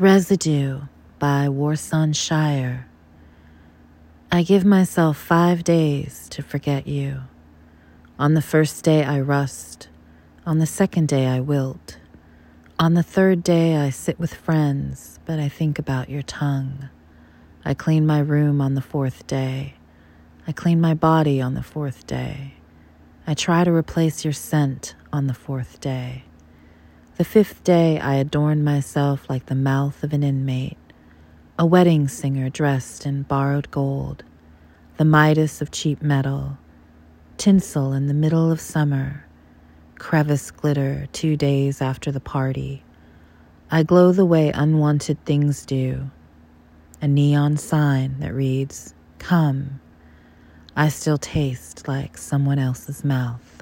Residue by Warsan Shire. I give myself five days to forget you. On the first day I rust, on the second day I wilt. On the third day I sit with friends, but I think about your tongue. I clean my room on the fourth day. I clean my body on the fourth day. I try to replace your scent on the fourth day. The fifth day, I adorn myself like the mouth of an inmate, a wedding singer dressed in borrowed gold, the Midas of cheap metal, tinsel in the middle of summer, crevice glitter two days after the party. I glow the way unwanted things do, a neon sign that reads, Come. I still taste like someone else's mouth.